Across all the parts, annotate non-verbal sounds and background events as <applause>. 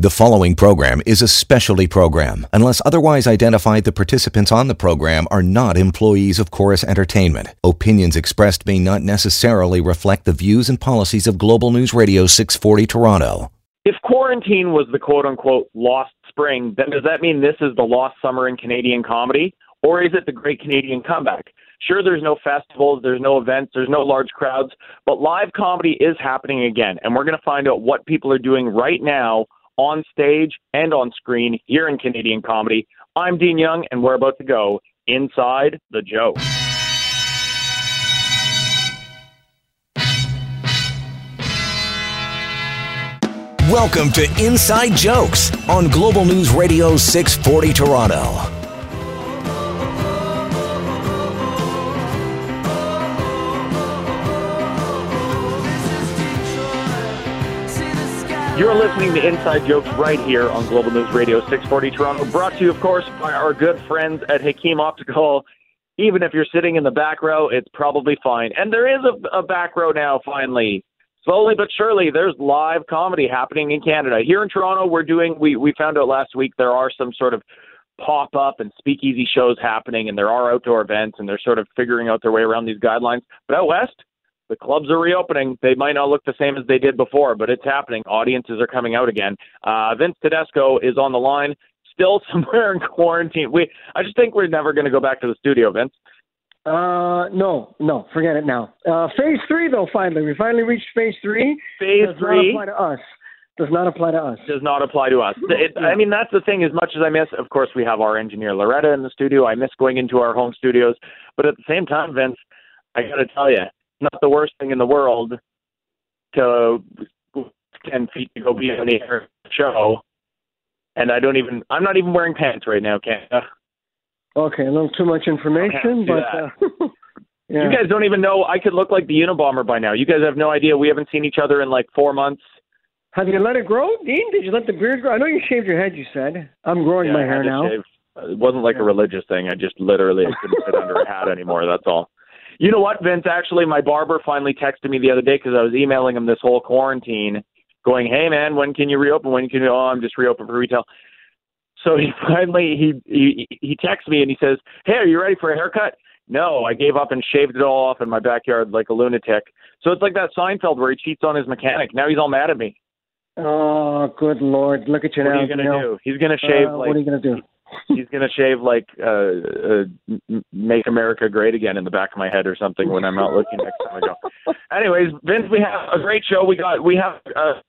The following program is a specialty program. Unless otherwise identified, the participants on the program are not employees of Corus Entertainment. Opinions expressed may not necessarily reflect the views and policies of Global News Radio 640 Toronto. If quarantine was the quote unquote lost spring, then does that mean this is the lost summer in Canadian comedy? Or is it the great Canadian comeback? Sure, there's no festivals, there's no events, there's no large crowds, but live comedy is happening again. And we're going to find out what people are doing right now on stage and on screen here in Canadian comedy. I'm Dean Young, and we're about to go inside the joke. Welcome to Inside Jokes on Global News Radio 640 Toronto. You're listening to Inside Jokes right here on Global News Radio 640 Toronto, brought to you, of course, by our good friends at Hakim Optical. Even if you're sitting in the back row, it's probably fine. And there is a, a back row now, finally. Slowly but surely, there's live comedy happening in Canada. Here in Toronto, we're doing, we, we found out last week there are some sort of pop up and speakeasy shows happening, and there are outdoor events, and they're sort of figuring out their way around these guidelines. But out west, the clubs are reopening. They might not look the same as they did before, but it's happening. Audiences are coming out again. Uh, Vince Tedesco is on the line, still <laughs> somewhere in quarantine. We, I just think we're never going to go back to the studio, Vince. Uh, no, no, forget it now. Uh, phase three, though, finally, we finally reached phase three. Phase Does three not apply to us. Does not apply to us. does not apply to us. It, I mean, that's the thing. As much as I miss, of course, we have our engineer Loretta in the studio. I miss going into our home studios, but at the same time, Vince, I got to tell you, not the worst thing in the world to ten feet to go be on the air show. And I don't even. I'm not even wearing pants right now, Canada. Okay, a little too much information, but uh, <laughs> yeah. You guys don't even know I could look like the Unabomber by now. You guys have no idea. We haven't seen each other in like four months. have you let it grow, Dean? Did you let the beard grow? I know you shaved your head. You said I'm growing Yeah, my hair now. shave. Uh, It wasn't like a religious thing. I just literally I couldn't sit under a hat anymore. That's all. You know what, Vince? Actually, my barber finally texted me the other day because I was emailing him this whole quarantine, going, "Hey, man, when can you reopen? When can you? Oh, I'm just reopen for retail." So he <laughs> finally he he he texts me and he says, "Hey, are you ready for a haircut?" No, I gave up and shaved it all off in my backyard like a lunatic. So it's like that Seinfeld where he cheats on his mechanic. Now he's all mad at me. Oh, good lord! Look at you What now. What are you gonna know. do? He's gonna shave Uh, like what are you gonna do? He's gonna shave like uh, uh make america great again in the back of my head or something when i'm not looking next time i go. Anyways vince we have a great show. We got we have uh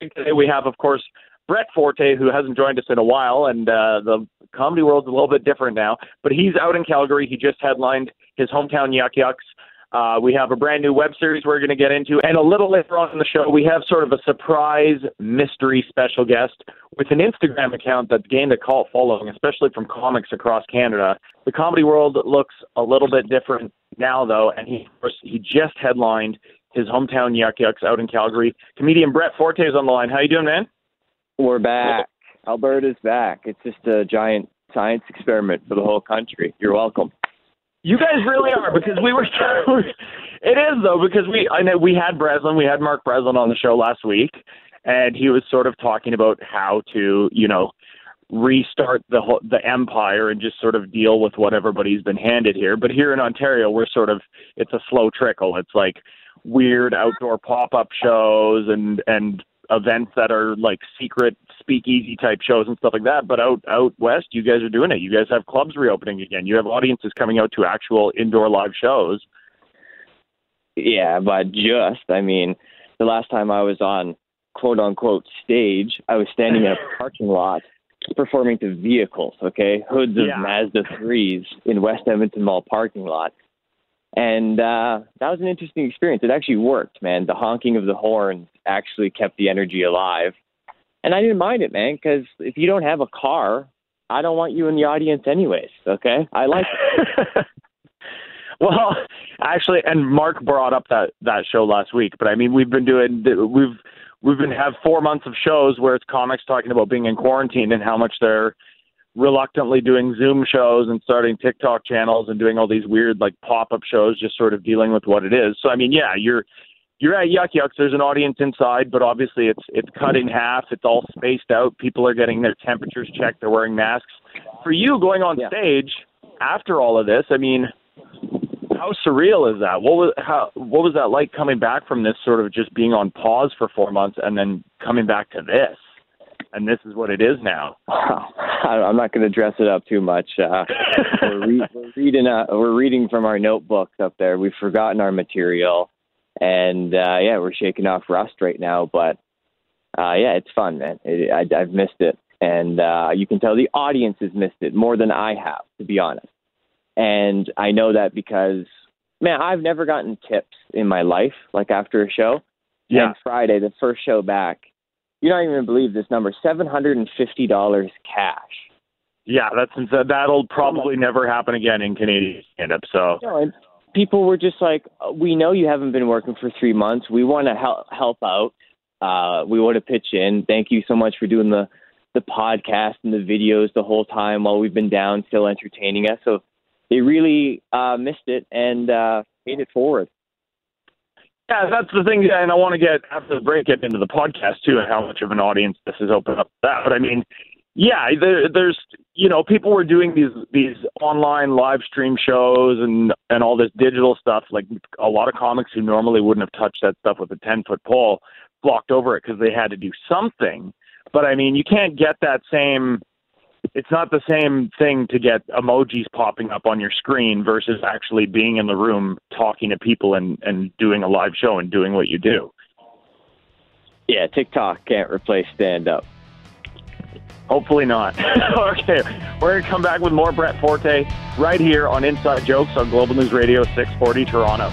today we have of course brett forte who hasn't joined us in a while and uh the comedy world's a little bit different now but he's out in calgary. He just headlined his hometown Yuk Yuk's uh, we have a brand new web series we're going to get into, and a little later on in the show, we have sort of a surprise mystery special guest with an Instagram account that's gained a cult following, especially from comics across Canada. The comedy world looks a little bit different now, though, and he he just headlined his hometown Yuk Yuk's out in Calgary. Comedian Brett Forte is on the line. How you doing, man? We're back. Alberta's back. It's just a giant science experiment for the whole country. You're welcome. You guys really are because we were. <laughs> it is though because we I know we had Breslin, we had Mark Breslin on the show last week, and he was sort of talking about how to you know restart the whole, the empire and just sort of deal with what everybody's been handed here. But here in Ontario, we're sort of it's a slow trickle. It's like weird outdoor pop up shows and and events that are like secret speakeasy type shows and stuff like that. But out out west, you guys are doing it. You guys have clubs reopening again. You have audiences coming out to actual indoor live shows. Yeah, but just, I mean, the last time I was on quote unquote stage, I was standing in a <laughs> parking lot performing to vehicles, okay? Hoods of Yeah. Mazda 3s in West Edmonton Mall parking lot. And uh, that was an interesting experience. It actually worked, man. The honking of the horns actually kept the energy alive. And I didn't mind it, man, because if you don't have a car, I don't want you in the audience anyways, okay? I like it. <laughs> well, actually, and Mark brought up that that show last week. But I mean, we've been doing we've we've been have four months of shows where it's comics talking about being in quarantine and how much they're reluctantly doing Zoom shows and starting TikTok channels and doing all these weird like pop up shows, just sort of dealing with what it is. So I mean, yeah, you're you're at Yuk Yuk's. There's an audience inside, but obviously it's it's cut in half. It's all spaced out. People are getting their temperatures checked. They're wearing masks. For you going on Yeah. stage after all of this, I mean, how surreal is that? What was how what was that like coming back from this sort of just being on pause for four months and then coming back to this? And this is what it is now. <laughs> I'm not going to dress it up too much. Uh, <laughs> we're, re- we're reading. Uh, we're reading from our notebooks up there. We've forgotten our material, and uh, yeah, we're shaking off rust right now. But uh, yeah, it's fun, man. It, I, I've missed it, and uh, you can tell the audience has missed it more than I have, to be honest. And I know that because, man, I've never gotten tips in my life, like after a show. Yeah. And Friday, the first show back, you're not even gonna believe this number: seven hundred and fifty dollars cash. Yeah, that's that'll probably never happen again in Canadian stand up. So No, and people were just like, "We know you haven't been working for three months. We want to help help out. Uh, we want to pitch in. Thank you so much for doing the the podcast and the videos the whole time while we've been down, still entertaining us." So they really uh, missed it and uh, it forward. Yeah, that's the thing, and I want to get after the break get into the podcast too, and how much of an audience this has opened up. That, but I mean, yeah, there, there's you know people were doing these these online live stream shows and and all this digital stuff. Like a lot of comics who normally wouldn't have touched that stuff with a ten foot pole blocked over it because they had to do something. But I mean, you can't get that same. It's not the same thing to get emojis popping up on your screen versus actually being in the room talking to people and and doing a live show and doing what you do. Yeah, TikTok can't replace stand up. Hopefully not. <laughs> okay, we're going to come back with more Brett Forte right here on Inside Jokes on Global News Radio 640 Toronto.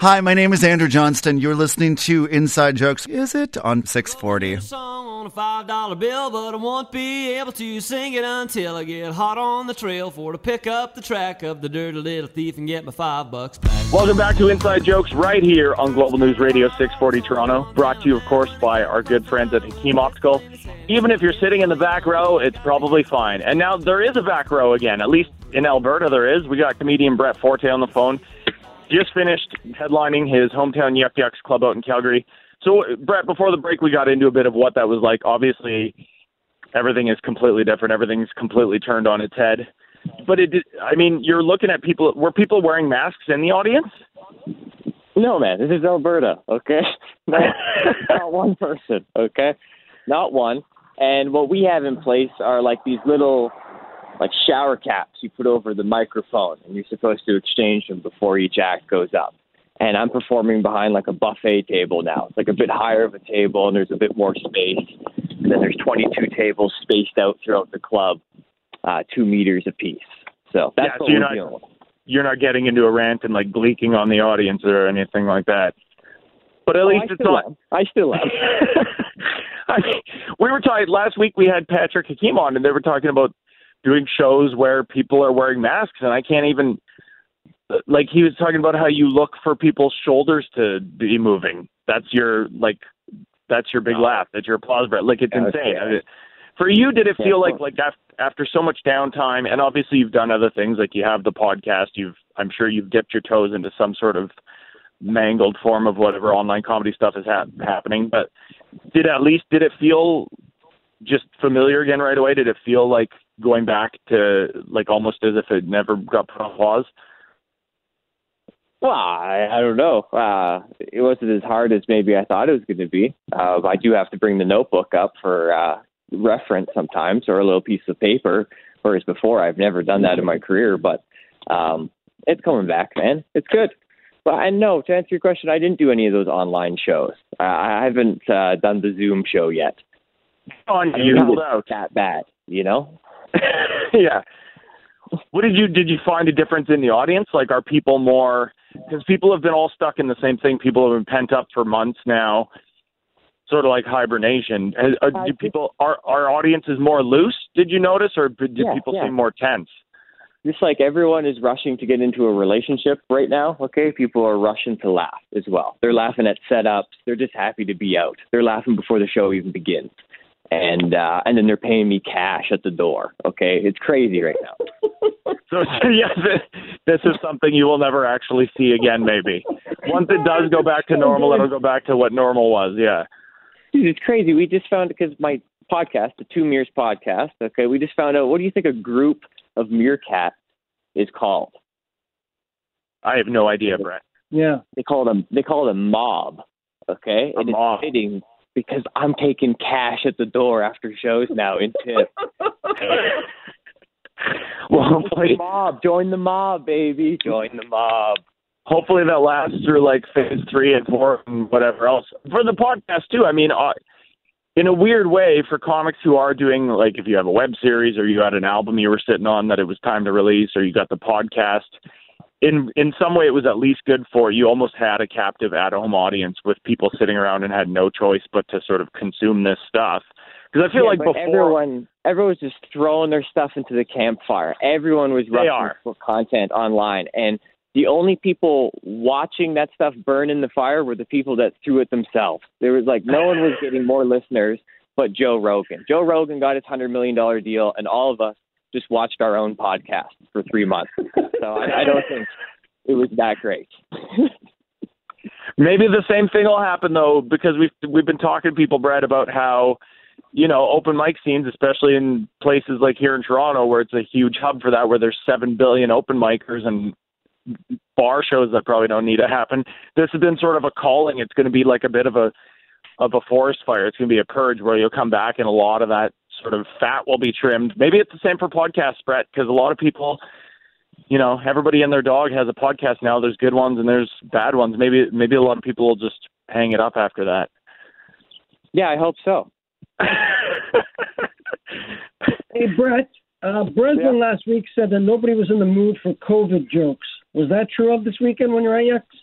Hi, my name is Andrew Johnston. You're listening to Inside Jokes. Is it on 640? song on a five dollar bill, but I won't be able to sing it until I get hot on the trail for to pick up the track of the dirty little thief and get my five bucks back. Welcome back to Inside Jokes right here on Global News Radio 640 Toronto. Brought to you, of course, by our good friends at Hakim Optical. Even if you're sitting in the back row, it's probably fine. And now there is a back row again. At least in Alberta, there is. We got comedian Brett Forte on the phone. Just finished headlining his hometown Yuk Yuk's club out in Calgary. So, Brett, before the break, we got into a bit of what that was like. Obviously, everything is completely different. Everything's completely turned on its head. But it, did- I mean, you're looking at people. Were people wearing masks in the audience? No, man, this is Alberta, okay? <laughs> Not, not one person, okay? Not one. And what we have in place are like these little, like shower caps you put over the microphone, and you're supposed to exchange them before each act goes up. And I'm performing behind like a buffet table now. It's like a bit higher of a table, and there's a bit more space. And then there's 22 tables spaced out throughout the club, uh, two meters apiece. So that's Yeah, so what you're we're not- dealing with. you're not getting into a rant and like bleaking on the audience or anything like that. But at Oh, least I it's not. am. I still am. <laughs> I mean, we were talking last week. We had Patrick Hakeem on, and they were talking about doing shows where people are wearing masks, and I can't even. Like he was talking about how you look for people's shoulders to be moving. That's your like, that's your big laugh. That's your applause breath. Like it's insane. I mean, for you, did it feel like like after, after so much downtime, and obviously you've done other things, like you have the podcast. You've, I'm sure you've dipped your toes into some sort of mangled form of whatever online comedy stuff is hap happening. But did at least did it feel just familiar again right away? Did it feel like going back to like almost as if it never got put on pause? Well, I, I don't know. Uh, it wasn't as hard as maybe I thought it was going to be. Uh, I do have to bring the notebook up for uh, reference sometimes, or a little piece of paper. Whereas before, I've never done that in my career. But um, it's coming back, man. It's good. But I know to answer your question, I didn't do any of those online shows. Uh, I haven't uh, done the Zoom show yet. On you didn't held out. that bad, you know. <laughs> yeah. What did you did you find a difference in the audience? Like, are people more because people have been all stuck in the same thing. People have been pent up for months now, sort of like hibernation. Has- uh, do people are our audience is more loose? Did you notice, or did Yeah, people yeah. seem more tense? just like everyone is rushing to get into a relationship right now, okay, people are rushing to laugh as well. They're laughing at setups. They're just happy to be out. They're laughing before the show even begins. And uh and then they're paying me cash at the door. Okay. It's crazy right now. So <laughs> yes, this is something you will never actually see again, maybe. once it does go back to normal, it'll go back to what normal was. Yeah. Dude, it's crazy. We just found because my podcast, the Two Mirrors podcast. Okay, we just found out. What do you think a group of meerkat is called? I have no idea, Brett. Yeah. They call it a they call it a mob. Okay, A and mob. it's fitting because I'm taking cash at the door after shows now in tip. <laughs> Well, Join hopefully, the mob, join the mob, baby, join the mob. hopefully that lasts through like phase three and four and whatever else for the podcast too. I mean, uh, in a weird way, for comics who are doing like if you have a web series or you had an album you were sitting on that it was time to release, or you got the podcast. In in some way, it was at least good for you. Almost had a captive at home audience with people sitting around and had no choice but to sort of consume this stuff. Because I feel Yeah, like before everyone everyone was just throwing their stuff into the campfire. Everyone was rushing for content online, and the only people watching that stuff burn in the fire were the people that threw it themselves. There was like no one was getting more listeners but Joe Rogan. Joe Rogan got his hundred million dollar deal, and all of us just watched our own podcast for three months. So I, I don't think it was that great. Maybe the same thing will happen though, because we've we've been talking to people, Brad, about how you know open mic scenes, especially in places like here in Toronto, where it's a huge hub for that, where there's seven billion open micers and bar shows that probably don't need to happen. This has been sort of a calling. It's going to be like a bit of a of a forest fire. It's going to be a purge where you'll come back and a lot of that sort of fat will be trimmed. Maybe it's the same for podcasts, Brett, because a lot of people you know, everybody and their dog has a podcast now. There's good ones and there's bad ones. Maybe maybe a lot of people will just hang it up after that. Yeah, I hope so. <laughs> Hey, Brett. Uh, Breslin last week said that nobody was in the mood for COVID jokes. Was that true of this weekend when you're at Yuk's?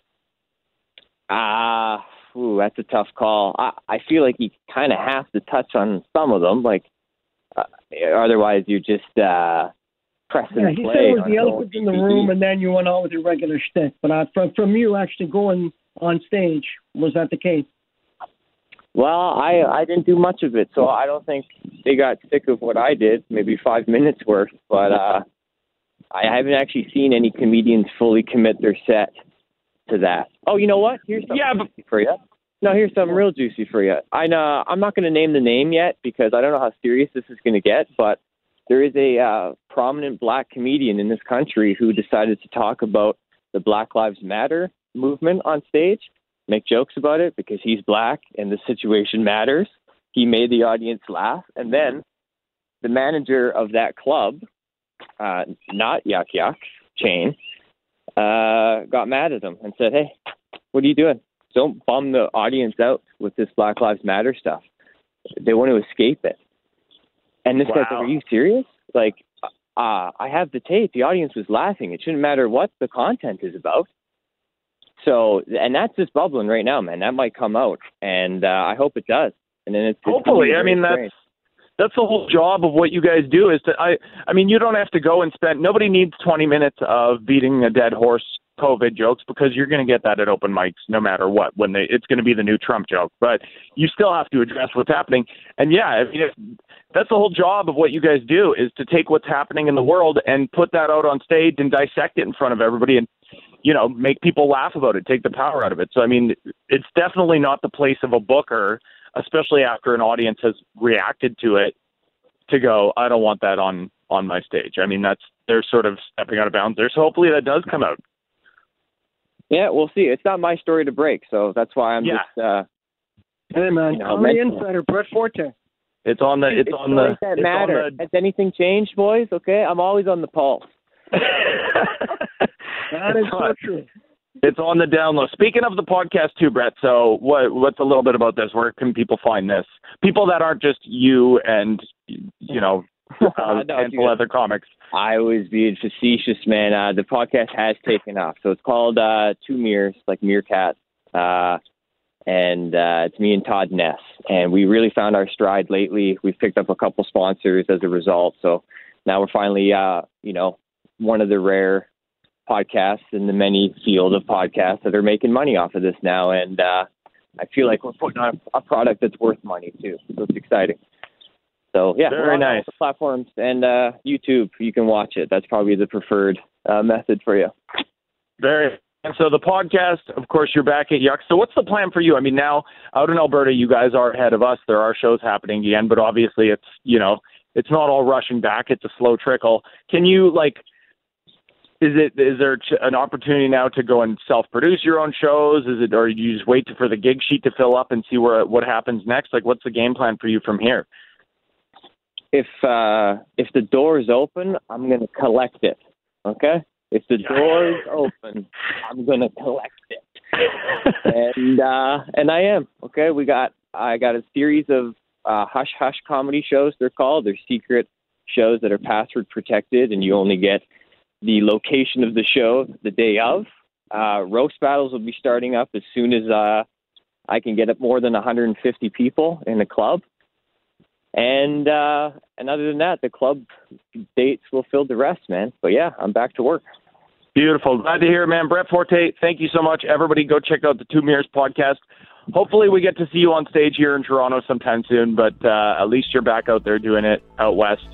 Ah, ooh, that's a tough call. I, I feel like you kind of have to touch on some of them, like uh, otherwise you just uh, press Yeah, and he said it was the an elephant in the room, and then you went on with your regular shtick. But uh, from from you actually going on stage, was that the case? Well, I I didn't do much of it, so I don't think they got sick of what I did. Maybe five <laughs> minutes worth, but uh, I haven't actually seen any comedians fully commit their set to that. Oh, you know what? Here's something Yeah, but- for you. No, here's something real juicy for you. I know I'm not going to name the name yet because I don't know how serious this is going to get, but there is a uh, prominent black comedian in this country who decided to talk about the Black Lives Matter movement on stage, make jokes about it because he's black and the situation matters. He made the audience laugh, and then the manager of that club, uh, not Yuk Yuk chain, uh, got mad at him and said, "Hey, what are you doing? Don't bum the audience out with this Black Lives Matter stuff. They want to escape it." And this guy's like, "Are you serious? Like, uh, I have the tape. The audience was laughing. It shouldn't matter what the content is about." So, and that's just bubbling right now, man. That might come out, and uh, I hope it does. And then it's, it's Hopefully, I mean that's that's the whole job of what you guys do is to I I mean you don't have to go and spend nobody needs 20 minutes of beating a dead horse COVID jokes because you're going to get that at open mics no matter what when they it's going to be the new Trump joke but you still have to address what's happening. And yeah I mean if, that's the whole job of what you guys do is to take what's happening in the world and put that out on stage and dissect it in front of everybody and you know make people laugh about it take the power out of it. So I mean it's definitely not the place of a booker especially after an audience has reacted to it to go i don't want that on on my stage. I mean that's they're sort of stepping out of bounds there. So hopefully that does come out Yeah, we'll see. It's not my story to break, so that's why I'm Yeah. just. Uh, Hey man, You know, comedy mental. insider Brett Forte. it's on the it's, on the stories that it's matter. on Has anything changed, boys? Okay, I'm always on the pulse. <laughs> That is it's, so true. it's on the down low speaking of the podcast too brett so what what's a little bit about this where can people find this people that aren't just you and you know <laughs> uh, No, dude. other comics I was being facetious, man. Uh, the podcast has taken off, so it's called uh, Two Mirrors, like Meerkat, uh, and uh, it's me and Todd Ness, and we really found our stride lately. We've picked up a couple sponsors as a result, so now we're finally, uh, you know, one of the rare podcasts in the many field of podcasts that are making money off of this now, and uh, I feel like we're putting on a, a product that's worth money too. So it's exciting. So yeah, Very we're on all nice. the platforms and uh, YouTube. You can watch it. That's probably the preferred uh, method for you. very And so the podcast, of course, you're back at Yuk. So what's the plan for you? I mean, now out in Alberta, you guys are ahead of us. There are shows happening again, but obviously it's you know it's not all rushing back. It's a slow trickle. Can you like? Is it is there an opportunity now to go and self-produce your own shows? Is it or you just wait for the gig sheet to fill up and see where what happens next? Like, what's the game plan for you from here? If uh, if the door is open, I'm gonna collect it. Okay. If the door is open, I'm gonna collect it. <laughs> and uh, and I am okay. We got I got a series of uh, hush hush comedy shows. They're called. They're secret shows that are password protected, and you only get the location of the show the day of. Uh, roast battles will be starting up as soon as uh, I can get up more than 150 people in the club. And uh, and other than that, the club dates will fill the rest, man. But yeah, I'm back to work. Beautiful. Glad to hear it, man. Brett Forte, thank you so much. Everybody go check out the Two Mirrors podcast. Hopefully we get to see you on stage here in Toronto sometime soon, but uh, at least you're back out there doing it out west.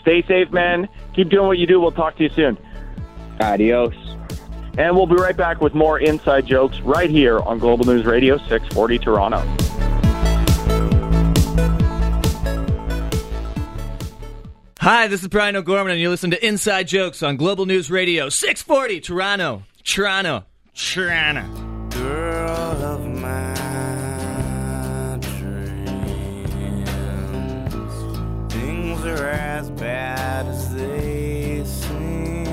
Stay safe, man. Keep doing what you do. We'll talk to you soon. Adios. And we'll be right back with more inside jokes right here on Global News Radio 640 Toronto. Hi, this is Brian O'Gorman, and you listen to Inside Jokes on Global News Radio 640 Toronto. Toronto. Toronto. Girl of my dreams. Things are as bad as they seem.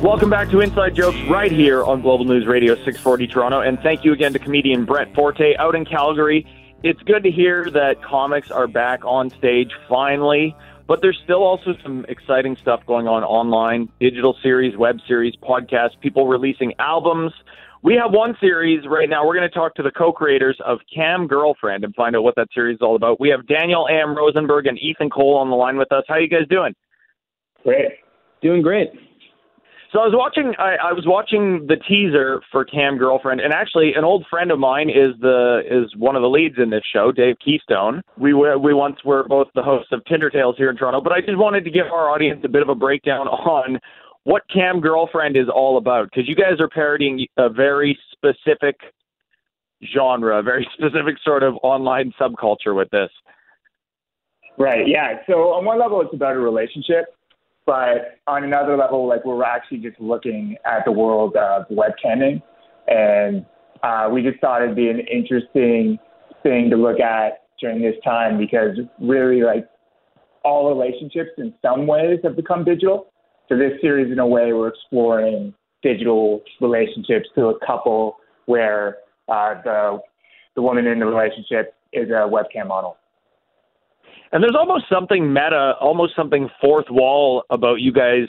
Welcome back to Inside Jokes right here on Global News Radio 640 Toronto. And thank you again to comedian Brett Forte out in Calgary. It's good to hear that comics are back on stage finally, but there's still also some exciting stuff going on online digital series, web series, podcasts, people releasing albums. We have one series right now. We're going to talk to the co creators of Cam Girlfriend and find out what that series is all about. We have Daniel M. Rosenberg and Ethan Cole on the line with us. How are you guys doing? Great. Doing great. So I was watching. I, I was watching the teaser for Cam Girlfriend, and actually, an old friend of mine is the is one of the leads in this show, Dave Keystone. We were we once were both the hosts of Tinder Tales here in Toronto, but I just wanted to give our audience a bit of a breakdown <laughs> on what Cam Girlfriend is all about, because you guys are parodying a very specific genre, a very <laughs> specific sort of online subculture with this. Right. Yeah. So on one level, it's about a relationship, but on another level, like we're actually just looking at the world of webcamming, and uh, we just thought it'd be an interesting thing to look at during this time because really, like all relationships in some ways have become digital. So this series, in a way, we're exploring digital relationships to a couple where uh, the the woman in the relationship is a webcam model. And there's almost something meta, almost something fourth wall about you guys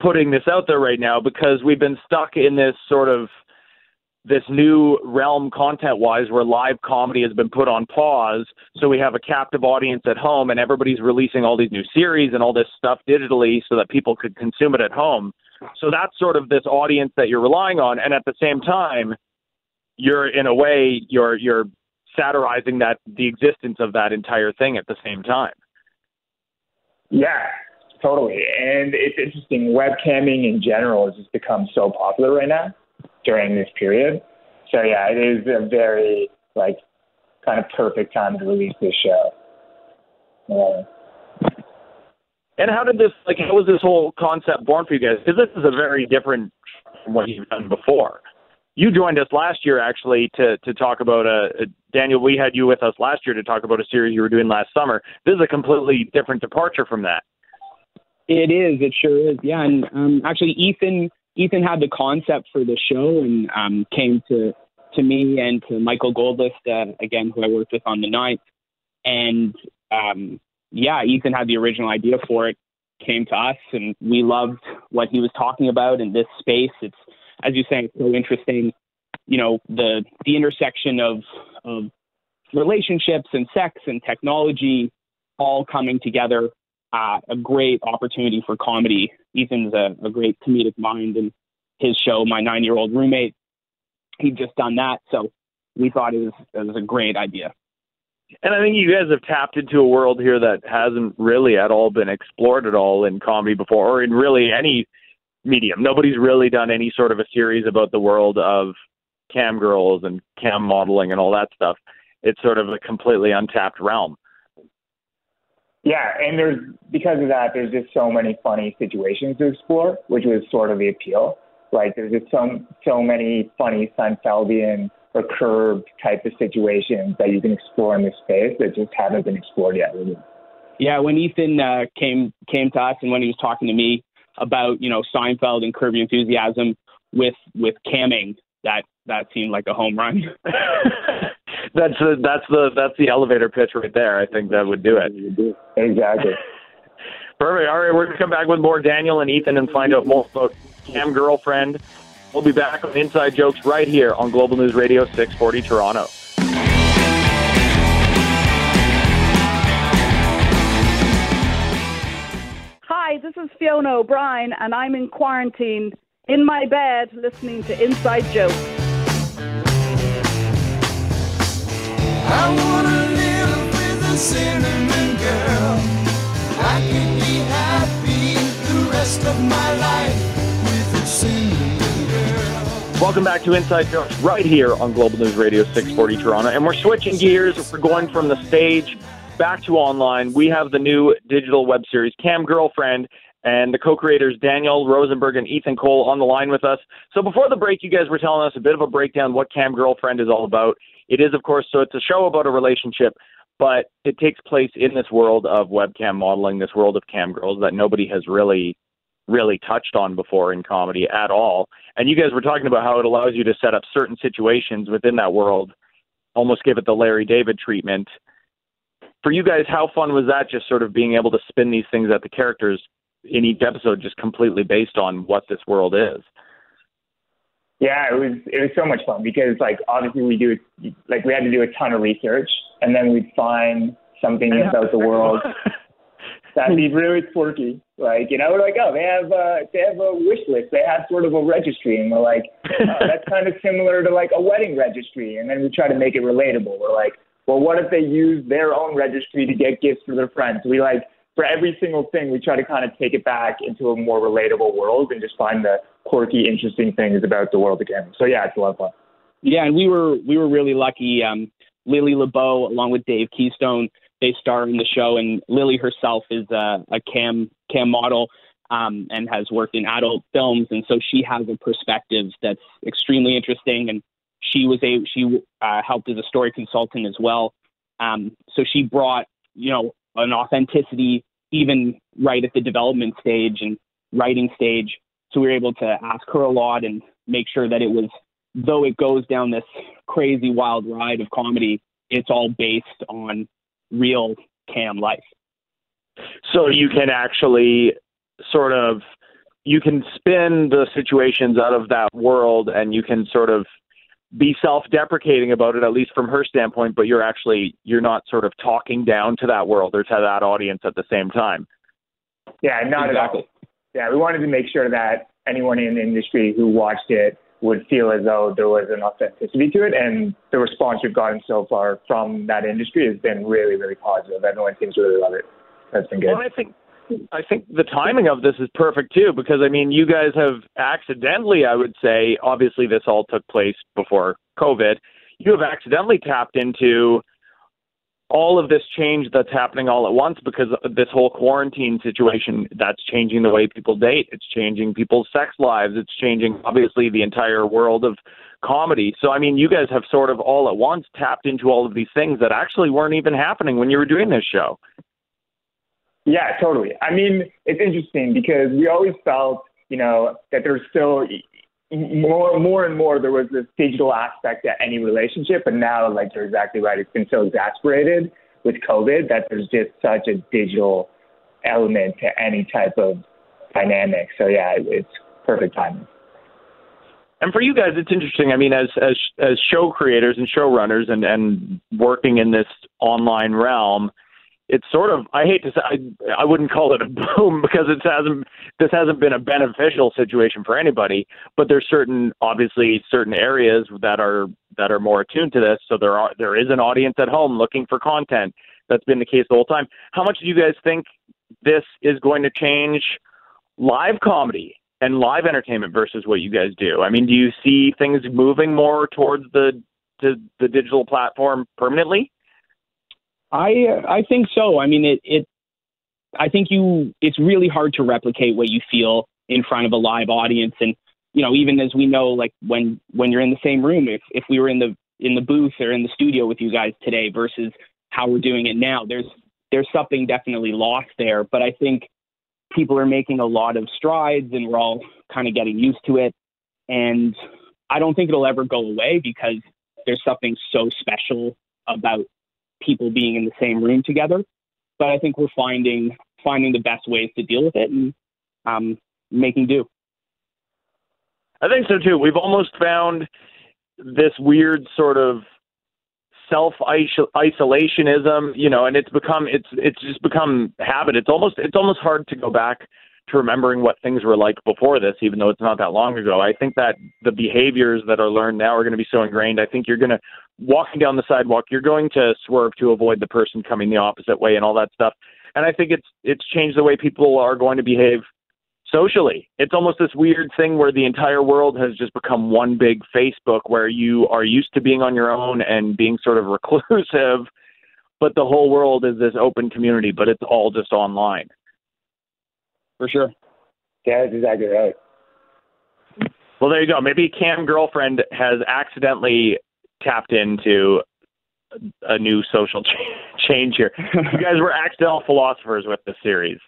putting this out there right now because we've been stuck in this sort of this new realm content wise where live comedy has been put on pause. So we have a captive audience at home and everybody's releasing all these new series and all this stuff digitally so that people could consume it at home. So that's sort of this audience that you're relying on. And at the same time you're in a way you're you're satirizing that the existence of that entire thing at the same time. Yeah, totally. And it's interesting. Webcamming in general has just become so popular right now during this period. So yeah, it is a very like kind of perfect time to release this show. Yeah. And how did this like? How was this whole concept born for you guys? Because this is a very different from what you've done before you joined us last year actually to to talk about a, a, Daniel. We had you with us last year to talk about a series you were doing last summer. This is a completely different departure from that. It is. It sure is. Yeah, and um, actually, Ethan Ethan had the concept for the show and um, came to to me and to Michael Goldlist uh, again, who I worked with on the ninth, and um, yeah, Ethan had the original idea for it. Came to us, and we loved what he was talking about in this space. It's as you say, it's so interesting. You know, the the intersection of of relationships and sex and technology all coming together. Uh, a great opportunity for comedy. Ethan's a, a great comedic mind, and his show, My Nine Year Old Roommate, he'd just done that. So we thought it was it was a great idea. And I think you guys have tapped into a world here that hasn't really at all been explored at all in comedy before, or in really any medium. Nobody's really done any sort of a series about the world of cam girls and cam modeling and all that stuff. It's sort of a completely untapped realm. Yeah, and there's because of that, there's just so many funny situations to explore, which was sort of the appeal. Like there's just so so many funny Seinfeldian or Curb type of situations that you can explore in this space that just haven't been explored yet. Really. Yeah, when Ethan uh, came came to us and when he was talking to me about you know Seinfeld and Curb Your Enthusiasm with with camming, that that seemed like a home run. <laughs> that's the that's the that's the elevator pitch right there. I think that would do it. Exactly. <laughs> Perfect. All right, we're gonna come back with more Daniel and Ethan and find out more about Cam Girlfriend. We'll be back on Inside Jokes right here on Global News Radio 640 Toronto. Hi, this is Fiona O'Brien, and I'm in quarantine in my bed listening to Inside Jokes. I wanna live with a cinnamon girl. I can be happy the rest of my life with a cinnamon girl. Welcome back to Inside Jokes right here on Global News Radio 640 Toronto. And we're switching gears. We're going from the stage back to online. We have the new digital web series, Cam Girlfriend, and the co-creators Daniel Rosenberg and Ethan Cole on the line with us. So before the break, you guys were telling us a bit of a breakdown what Cam Girlfriend is all about. It is, of course, so it's a show about a relationship, but it takes place in this world of webcam modeling, this world of cam girls that nobody has really, really touched on before in comedy at all. And you guys were talking about how it allows you to set up certain situations within that world, almost give it the Larry David treatment. For you guys, how fun was that? Just sort of being able to spin these things at the characters in each episode, just completely based on what this world is. Yeah, it was it was so much fun because like obviously we do like we had to do a ton of research and then we'd find something about the world <laughs> that'd be really quirky. Like you know, we're like, oh, they have uh, they have a wish list. They have sort of a registry, and we're like, oh, that's kind of similar to like a wedding registry. And then we try to make it relatable. We're like, well, what if they use their own registry to get gifts for their friends? We like for every single thing, we try to kind of take it back into a more relatable world and just find the quirky, interesting things about the world again. So yeah, it's a lot of fun. Yeah, and we were we were really lucky. Um, Lily LeBeau, along with Dave Keystone, they star in the show, and Lily herself is a, a cam cam model um, and has worked in adult films, and so she has a perspective that's extremely interesting. And she was a she uh, helped as a story consultant as well. Um, so she brought you know an authenticity even right at the development stage and writing stage. So we were able to ask her a lot and make sure that it was, though it goes down this crazy wild ride of comedy, it's all based on real cam life. So you can actually sort of you can spin the situations out of that world and you can sort of be self-deprecating about it at least from her standpoint but you're actually you're not sort of talking down to that world or to that audience at the same time Yeah, not Exactly. at all. Yeah, we wanted to make sure that anyone in the industry who watched it would feel as though there was an authenticity to it, and the response we've gotten so far from that industry has been really, really positive. Everyone seems to really love it. That's been good. well i think i think the timing of this is perfect too because i mean you guys have accidentally i would say obviously this all took place before covid. You have accidentally tapped into all of this change that's happening all at once because this whole quarantine situation that's changing the way people date. It's changing people's sex lives. It's changing obviously the entire world of comedy. So i mean you guys have sort of all at once tapped into all of these things that actually weren't even happening when you were doing this show Yeah, totally. I mean, it's interesting because we always felt, you know, that there's still more, more and more there was this digital aspect to any relationship, but now, like you're exactly right, it's been so exasperated with COVID that there's just such a digital element to any type of dynamic. So yeah, it's perfect timing. And for you guys, it's interesting. I mean, as as as show creators and showrunners, and and working in this online realm, it's sort of I hate to say I, I wouldn't call it a boom <laughs> because it hasn't this hasn't been a beneficial situation for anybody. But there's certain obviously certain areas that are that are more attuned to this. So there are there is an audience at home looking for content. That's been the case the whole time. How much do you guys think this is going to change live comedy and live entertainment versus what you guys do? I mean, do you see things moving more towards the the, the digital platform permanently? I uh, I think so. I mean, it it. I think you. It's really hard to replicate what you feel in front of a live audience, and you know, even as we know, like when when you're in the same room, if if we were in the in the booth or in the studio with you guys today versus how we're doing it now, there's there's something definitely lost there. But I think people are making a lot of strides, and we're all kind of getting used to it. And I don't think it'll ever go away because there's something so special about people being in the same room together. But I think we're finding finding the best ways to deal with it and um, making do. I think so too. We've almost found this weird sort of self isolationism, you know, and it's become it's it's just become habit. It's almost it's almost hard to go back to remembering what things were like before this, even though it's not that long ago. I think that the behaviors that are learned now are going to be so ingrained. I think you're going to walking down the sidewalk, you're going to swerve to avoid the person coming the opposite way and all that stuff. And I think it's it's changed the way people are going to behave socially. It's almost this weird thing where the entire world has just become one big Facebook where you are used to being on your own and being sort of <laughs> reclusive, but the whole world is this open community, but it's all just online. For sure. Yeah, that's exactly right. Well, there you go. Maybe Cam girlfriend has accidentally tapped into a new social <laughs> ch- change here. You guys were accidental philosophers with this series.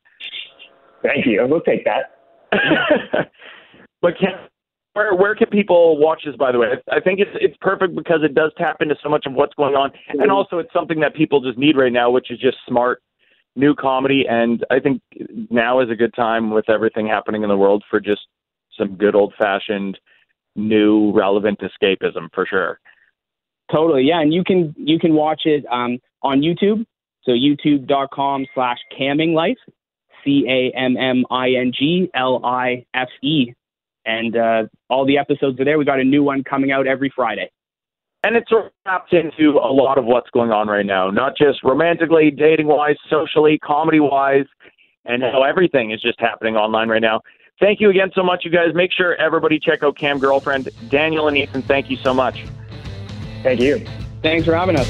Thank you. We'll take that. <laughs> but can where where can people watch this? By the way, I think it's it's perfect because it does tap into so much of what's going on, and also it's something that people just need right now, which is just smart new comedy. And I think now is a good time with everything happening in the world for just some good old fashioned new relevant escapism for sure. Totally, yeah, and you can you can watch it um, on YouTube. So youtube.com slash camming life, C A M M I N G L I F E, and uh, all the episodes are there. We got a new one coming out every Friday. And it sort of taps into a lot of what's going on right now, not just romantically, dating wise, socially, comedy wise, and how everything is just happening online right now. Thank you again so much, you guys. Make sure everybody check out Cam Girlfriend. Daniel and Ethan, thank you so much. Thank you. Thanks for having us.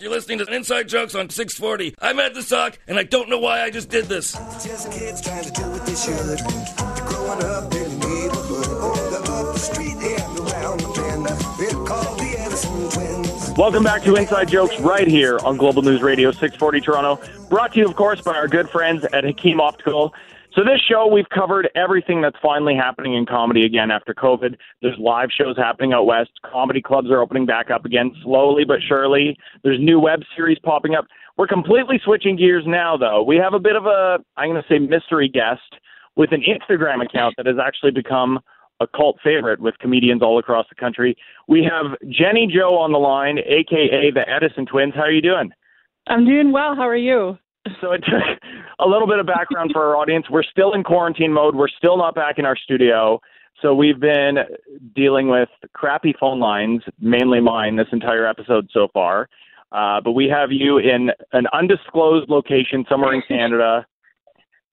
You're listening to Inside Jokes on 640. I'm at the Sock, and I don't know why I just did this. Welcome back to Inside Jokes right here on Global News Radio 640 Toronto. Brought to you, of course, by our good friends at Hakim Optical. So this show, we've covered everything that's finally happening in comedy again after COVID. There's live shows happening out west. Comedy clubs are opening back up again, slowly but surely. There's new web series popping up. We're completely switching gears now, though. We have a bit of a, I'm going to say, mystery guest with an Instagram account that has actually become a cult favorite with comedians all across the country. We have Jenny Joe on the line, aka the Edison Twins. How are you doing? I'm doing well. How are you? So it took a little bit of background for our audience. We're still in quarantine mode. We're still not back in our studio. So we've been dealing with crappy phone lines, mainly mine, this entire episode so far. Uh, but we have you in an undisclosed location somewhere in <laughs> Canada.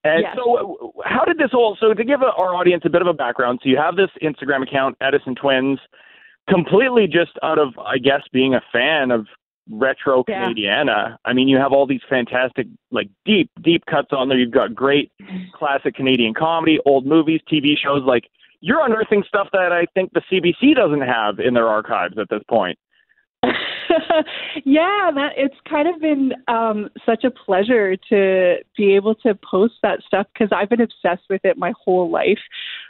And Yes. so, how did this all? So, to give our audience a bit of a background, so you have this Instagram account, Edison Twins, completely just out of, I guess, being a fan of retro Yeah. Canadiana. I mean, you have all these fantastic, like deep, deep cuts on there. You've got great classic Canadian comedy, old movies, TV shows. Like you're unearthing stuff that I think the CBC doesn't have in their archives at this point. <laughs> yeah, that it's kind of been um, such a pleasure to be able to post that stuff because I've been obsessed with it my whole life.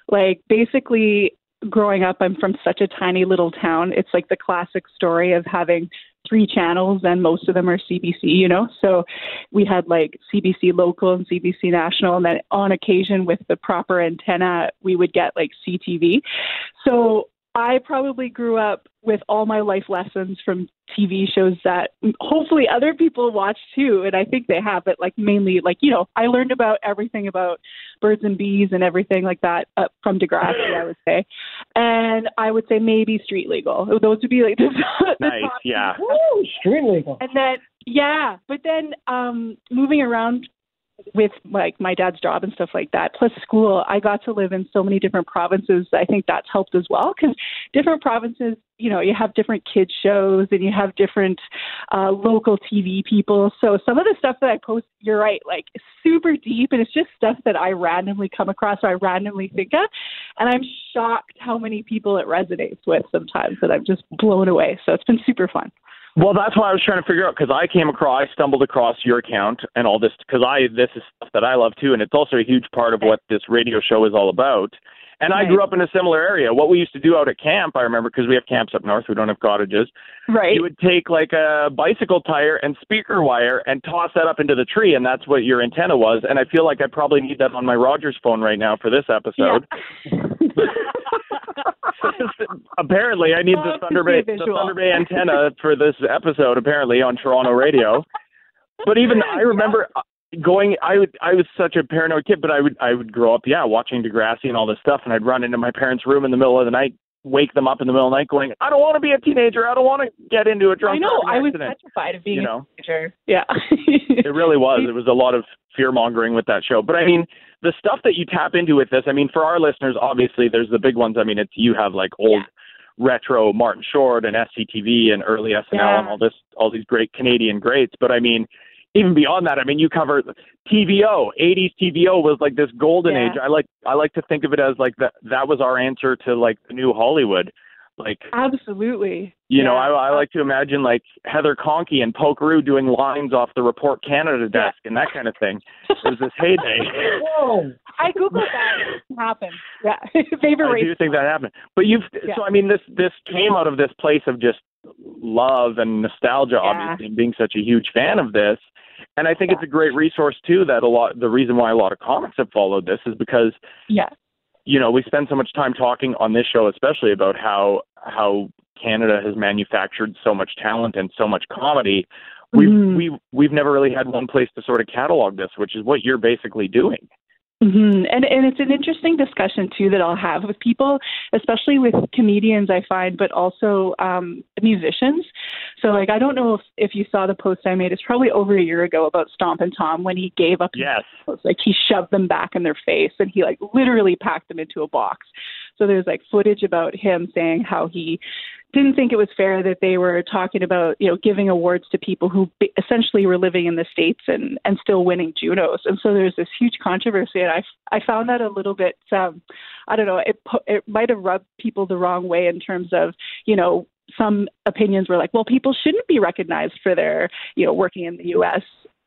Like basically, growing up, I'm from such a tiny little town. It's like the classic story of having three channels and most of them are CBC, you know? So we had like CBC local and CBC national and then on occasion with the proper antenna we would get like CTV. So I probably grew up with all my life lessons from TV shows that hopefully other people watch too, and I think they have. But like mainly, like you know, I learned about everything about birds and bees and everything like that uh, from Degrassi, I would say, and I would say maybe Street Legal. Those would be like <laughs> the, the Nice, top yeah. Woo, street legal. and then Yeah, but then um moving around with like my dad's job and stuff like that, plus school, I got to live in so many different provinces. I think that's helped as well because different provinces, you know, you have different kids shows and you have different uh, local TV people. So some of the stuff that I post, you're right, like super deep, and it's just stuff that I randomly come across or I randomly think of, and I'm shocked how many people it resonates with sometimes. That I'm just blown away. So it's been super fun. Well, that's why I was trying to figure out because I came across, I stumbled across your account and all this because I this is stuff that I love too, and it's also a huge part of what this radio show is all about. And I grew up in a similar area. What we used to do out at camp, I remember because we have camps up north, we don't have cottages. Right. You would take like a bicycle tire and speaker wire and toss that up into the tree, and that's what your antenna was. And I feel like I probably need that on my Rogers phone right now for this episode. <laughs> <laughs> apparently, I need the Thunder Bay the. Thunder Bay antenna for this episode. Apparently on Toronto radio. But even I remember going. I would. I was such a paranoid kid, but I would. I would grow up, yeah, watching Degrassi and all this stuff, and I'd run into my parents' room in the middle of the night, wake them up in the middle of the night, going, "I don't want to be a teenager. I don't want to get into a drunk I know. I was accident." petrified of being you a know. teenager. Yeah. <laughs> it really was. It was a lot of fear mongering with that show. But I mean, the stuff that you tap into with this, I mean, for our listeners, obviously there's the big ones. I mean, it's you have like old retro Martin Short and SCTV and early SNL Yeah. and all this all these great Canadian greats. But I mean, even beyond that, I mean, you cover TVO. 80s TVO was like this golden Yeah. age. I like I like to think of it as like that that was our answer to like the new Hollywood. Like Absolutely. you know, I, I like to imagine like Heather Conkie and Polkaroo doing lines off the Report Canada desk and that kind of thing. It was this heyday. Whoa. I googled that. It happened. Yeah. <laughs> Favorite I race. do think that happened. But you've Yeah. so I mean this this came out of this place of just love and nostalgia, Yeah. obviously, and being such a huge fan of this. And I think it's a great resource too. That a lot the reason why a lot of comics have followed this is because Yeah. you know we spend so much time talking on this show, especially about how how Canada has manufactured so much talent and so much comedy. We've Mhm. we've we've never really had one place to sort of catalog this, which is what you're basically doing. Hmm And and it's an interesting discussion too that I'll have with people, especially with comedians I find, but also um, musicians. So like I don't know if if you saw the post I made. It's probably over a year ago about Stompin' Tom when he gave up. Yes. Like he shoved them back in their face and he like literally packed them into a box. So there's like footage about him saying how he didn't think it was fair that they were talking about you know giving awards to people who essentially were living in the states and and still winning Junos. And so there's this huge controversy, and I I found that a little bit um, I don't know it it might have rubbed people the wrong way in terms of you know some opinions were like well people shouldn't be recognized for their you know working in the U.S.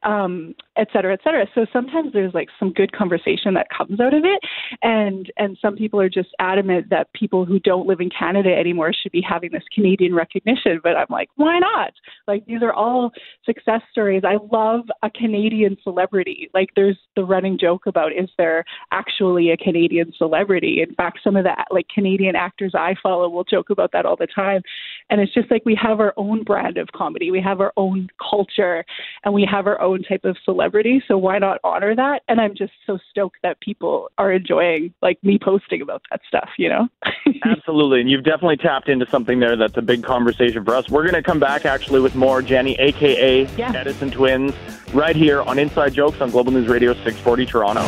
Um, et cetera, et cetera. So sometimes there's like some good conversation that comes out of it, and and some people are just adamant that people who don't live in Canada anymore should be having this Canadian recognition. But I'm like, why not? Like these are all success stories. I love a Canadian celebrity. Like there's the running joke about is there actually a Canadian celebrity? In fact, some of the like Canadian actors I follow will joke about that all the time. And it's just like we have our own brand of comedy. We have our own culture and we have our own type of celebrity. So why not honor that? And I'm just so stoked that people are enjoying like me posting about that stuff, you know? <laughs> Absolutely, and you've definitely tapped into something there that's a big conversation for us. We're going to come back actually with more Jenny, aka Edison Twins, right here on Inside Jokes on Global News Radio 640 Toronto.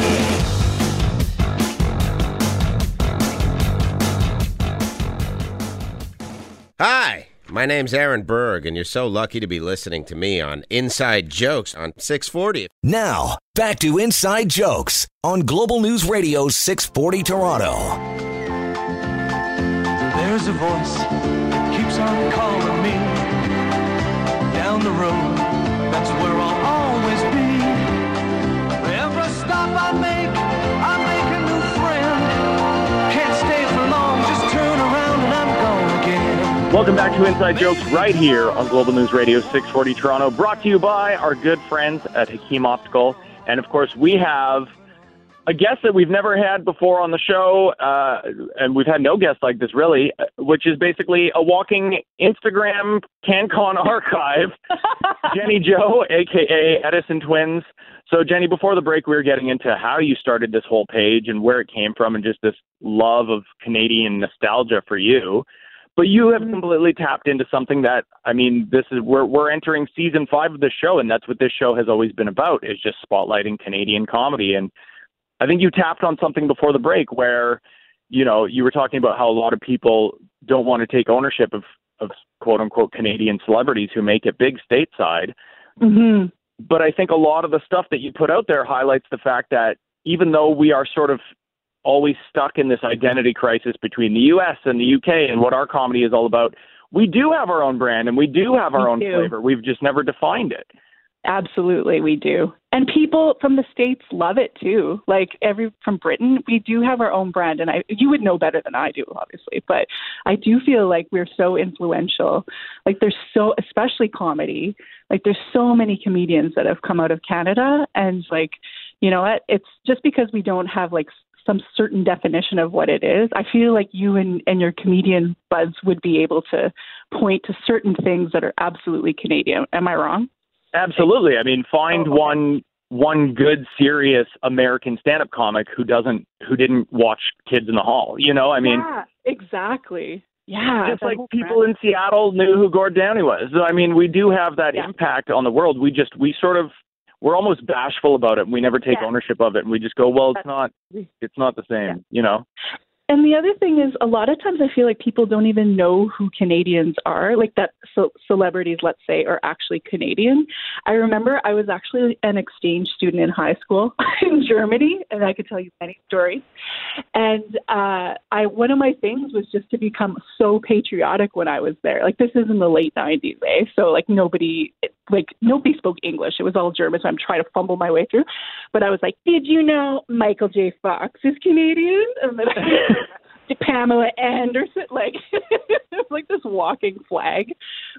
Hi, my name's Aaron Berg, and you're so lucky to be listening to me on Inside Jokes on 640. Now, back to Inside Jokes on Global News Radio 640 Toronto. There's a voice that keeps on calling me down the road. That's where I'll always be. Every stop I make, Welcome back to Inside Jokes right here on Global News Radio 640 Toronto, brought to you by our good friends at Hakim Optical. And of course, we have a guest that we've never had before on the show, uh, and we've had no guests like this really, which is basically a walking Instagram CanCon <laughs> archive. Jenny Joe, aka Edison Twins. So, Jenny, before the break, we were getting into how you started this whole page and where it came from, and just this love of Canadian nostalgia for you. But you have completely tapped into something that I mean, this is we're we're entering season five of the show, and that's what this show has always been about is just spotlighting Canadian comedy. And I think you tapped on something before the break where, you know, you were talking about how a lot of people don't want to take ownership of of quote unquote Canadian celebrities who make it big stateside. Mm-hmm. But I think a lot of the stuff that you put out there highlights the fact that even though we are sort of always stuck in this identity crisis between the US and the UK and what our comedy is all about, we do have our own brand and we do have our We own do. flavor. We've just never defined it. Absolutely, we do. And people from the states love it too. Like every from Britain, we do have our own brand, and I you would know better than I do, obviously. But I do feel like we're so influential. Like there's so, especially comedy. Like there's so many comedians that have come out of Canada, and like you know what? It's just because we don't have like some certain definition of what it is. I feel like you and, and your comedian buds would be able to point to certain things that are absolutely Canadian. Am I wrong? Absolutely. I mean, find oh, one one good serious American stand-up comic who doesn't who didn't watch Kids in the Hall. You know, I mean, yeah, exactly. Yeah, just like people in Seattle knew who Gord Downie was. So, I mean, we do have that Yeah. impact on the world. We just we sort of we're almost bashful about it. and We never take Yeah. ownership of it, and we just go, well, it's not it's not the same. You know. And the other thing is, a lot of times I feel like people don't even know who Canadians are, like that ce- celebrities, let's say, are actually Canadian. I remember I was actually an exchange student in high school <laughs> in Germany, and I could tell you many stories. And uh, I one of my things was just to become so patriotic when I was there. Like this is in the late '90s, eh? So like nobody, like nobody spoke English. It was all German, so I'm trying to fumble my way through. But I was like, "Did you know Michael J. Fox is Canadian?" And then <laughs> I, Pamela Anderson, like <laughs> like this walking flag.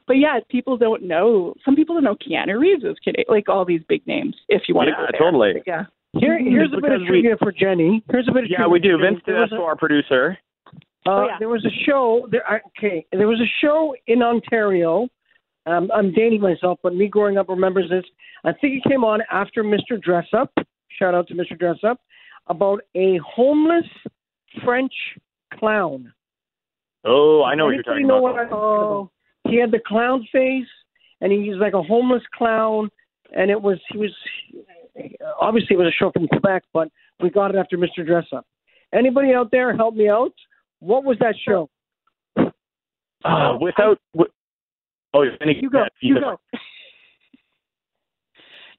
But yeah, people don't know. Some people don't know Keanu Reeves is Canadian. Like all these big names. If you want to Yeah, go there. totally. But yeah. Here, here's a bit of Because we- trivia for Jenny. Here's a bit of Yeah, trivia we do. for Jenny. Vince There was Tedesco, our producer. Uh, Oh, There was a show. There, I- okay, there was a show in Ontario. Um, I'm dating myself, but me growing up remembers this. I think it came on after Mr. Dressup. Shout out to Mr. Dressup about a homeless French clown. Oh, I know what you're talking know about. what talking about? He had the clown face, and he was like a homeless clown. And it was he was obviously it was a show from Quebec, but we got it after Mr. Dressup. Anybody out there help me out? What was that show? Uh, without. wi- oh, you're finnigan you go. You go.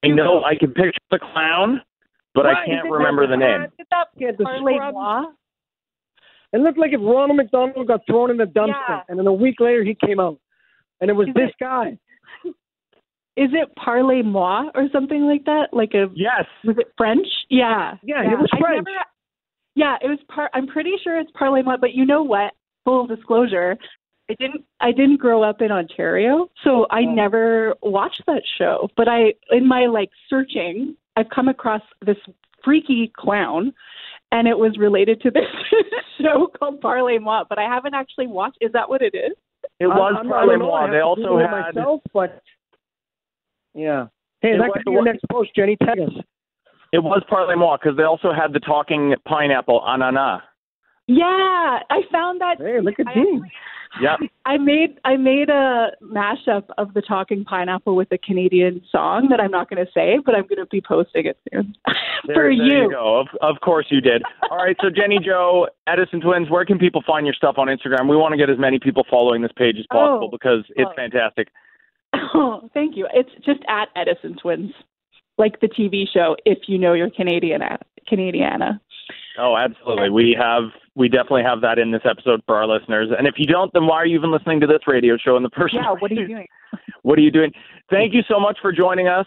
I <laughs> know I can picture the clown, but I can't remember the name. hat, He had the Parley It looked like if Ronald McDonald got thrown in the dumpster, Yeah. and then a week later he came out, and it was Is this it- guy. <laughs> Is it parlez moi or something like that? Like a yes. Was it French? Yeah. Yeah, it was French. never- yeah, it was par. I'm pretty sure it's parlez moi. But you know what? Full disclosure, I didn't. I didn't grow up in Ontario, so I Oh. never watched that show. But I, in my like searching, I've come across this freaky clown. And it was related to this <laughs> show called Parlez Moi, but I haven't actually watched. Is that what it is? It was I'm- I'm- I Parlez don't Moi. They also had. myself, but yeah. Hey, It that was- could be your next post, Jenny. Tag us. It was Parlez Moi because they also had the talking pineapple ananas. Yeah, I found that. Hey, look at I you. Yep. I made I made a mashup of the talking pineapple with a Canadian song that I'm not going to say, but I'm going to be posting it soon <laughs> There, for there you. you go. Of, of course you did. All right, so Jenny Joe, Edison Twins, where can people find your stuff on Instagram? We want to get as many people following this page as oh, possible Oh, because it's oh. fantastic. Oh, <laughs> thank you. It's just at Edison Twins, like the TV show. If you know you're Canadian, Canadiana. Oh, absolutely. We have we definitely have that in this episode for our listeners. And if you don't, then why are you even listening to this radio show in the first Yeah, what are you doing? <laughs> What are you doing? Thank you so much for joining us.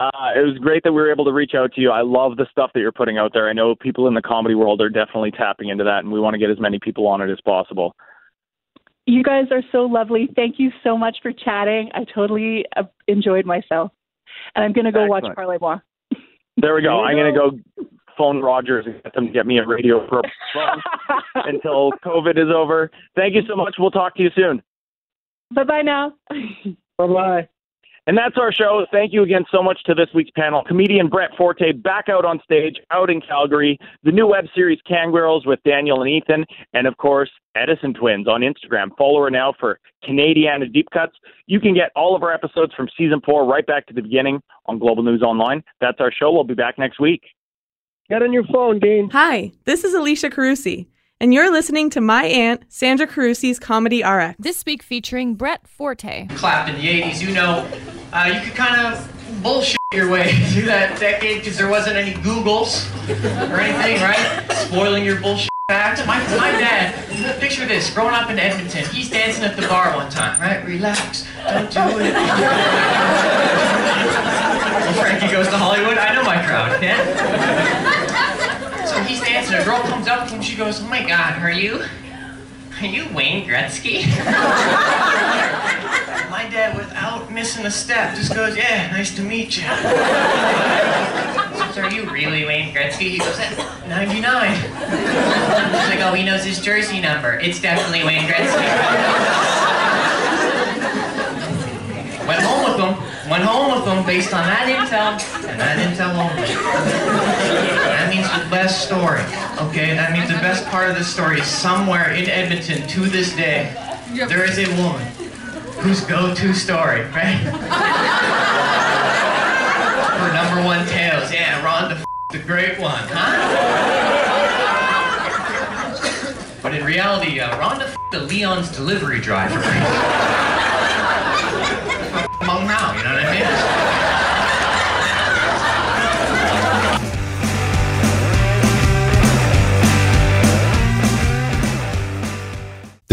Uh, it was great that we were able to reach out to you. I love the stuff that you're putting out there. I know people in the comedy world are definitely tapping into that, and we want to get as many people on it as possible. You guys are so lovely. Thank you so much for chatting. I totally uh, enjoyed myself, and I'm going to go watch Excellent. Parlez Moi. There we go. I'm going to go phone Rogers and get them to get me a radio appropriate <laughs> phone until COVID is over. Thank you so much. We'll talk to you soon. Bye bye now. <laughs> Bye bye. And that's our show. Thank you again so much to this week's panel. Comedian Brett Forte back out on stage, out in Calgary. The new web series Kangirls with Daniel and Ethan. And of course, Edison Twins on Instagram. Follow her now for Canadiana Deep Cuts. You can get all of our episodes from season four right back to the beginning on Global News Online. That's our show. We'll be back next week. Get on your phone, Dean. Hi, this is Alicia Carusi, and you're listening to my aunt, Sandra Carusi's Comedy RX. This week featuring Brett Forte. clapped in the 80s, you know, uh, you could kind of bullshit your way <laughs> through that decade because there wasn't any Googles or anything, right? Spoiling your bullshit facts. My, my dad, picture this, growing up in Edmonton, he's dancing at the bar one time, right? Relax, don't do it. <laughs> well, Frankie goes to Hollywood, I know my crowd, yeah? So he's dancing, a girl comes up to him, she goes, oh my god, are you, are you Wayne Gretzky? <laughs> My dad, without missing a step, just goes, "Yeah, nice to meet you." Says, "Are you really Wayne Gretzky?" He goes, "Eh, "99." She's like, "Oh, he knows his jersey number. It's definitely Wayne Gretzky." Went home with him. Went home with him based on that intel and that intel only. That means the best story. Okay, that means the best part of the story is somewhere in Edmonton to this day. There is a woman whose go-to story, right? <laughs> Her number one tales. Yeah, Rhonda f- the great one, huh? But in reality, uh, Rhonda f- the Leon's delivery driver. <laughs> Among now, you know what I mean?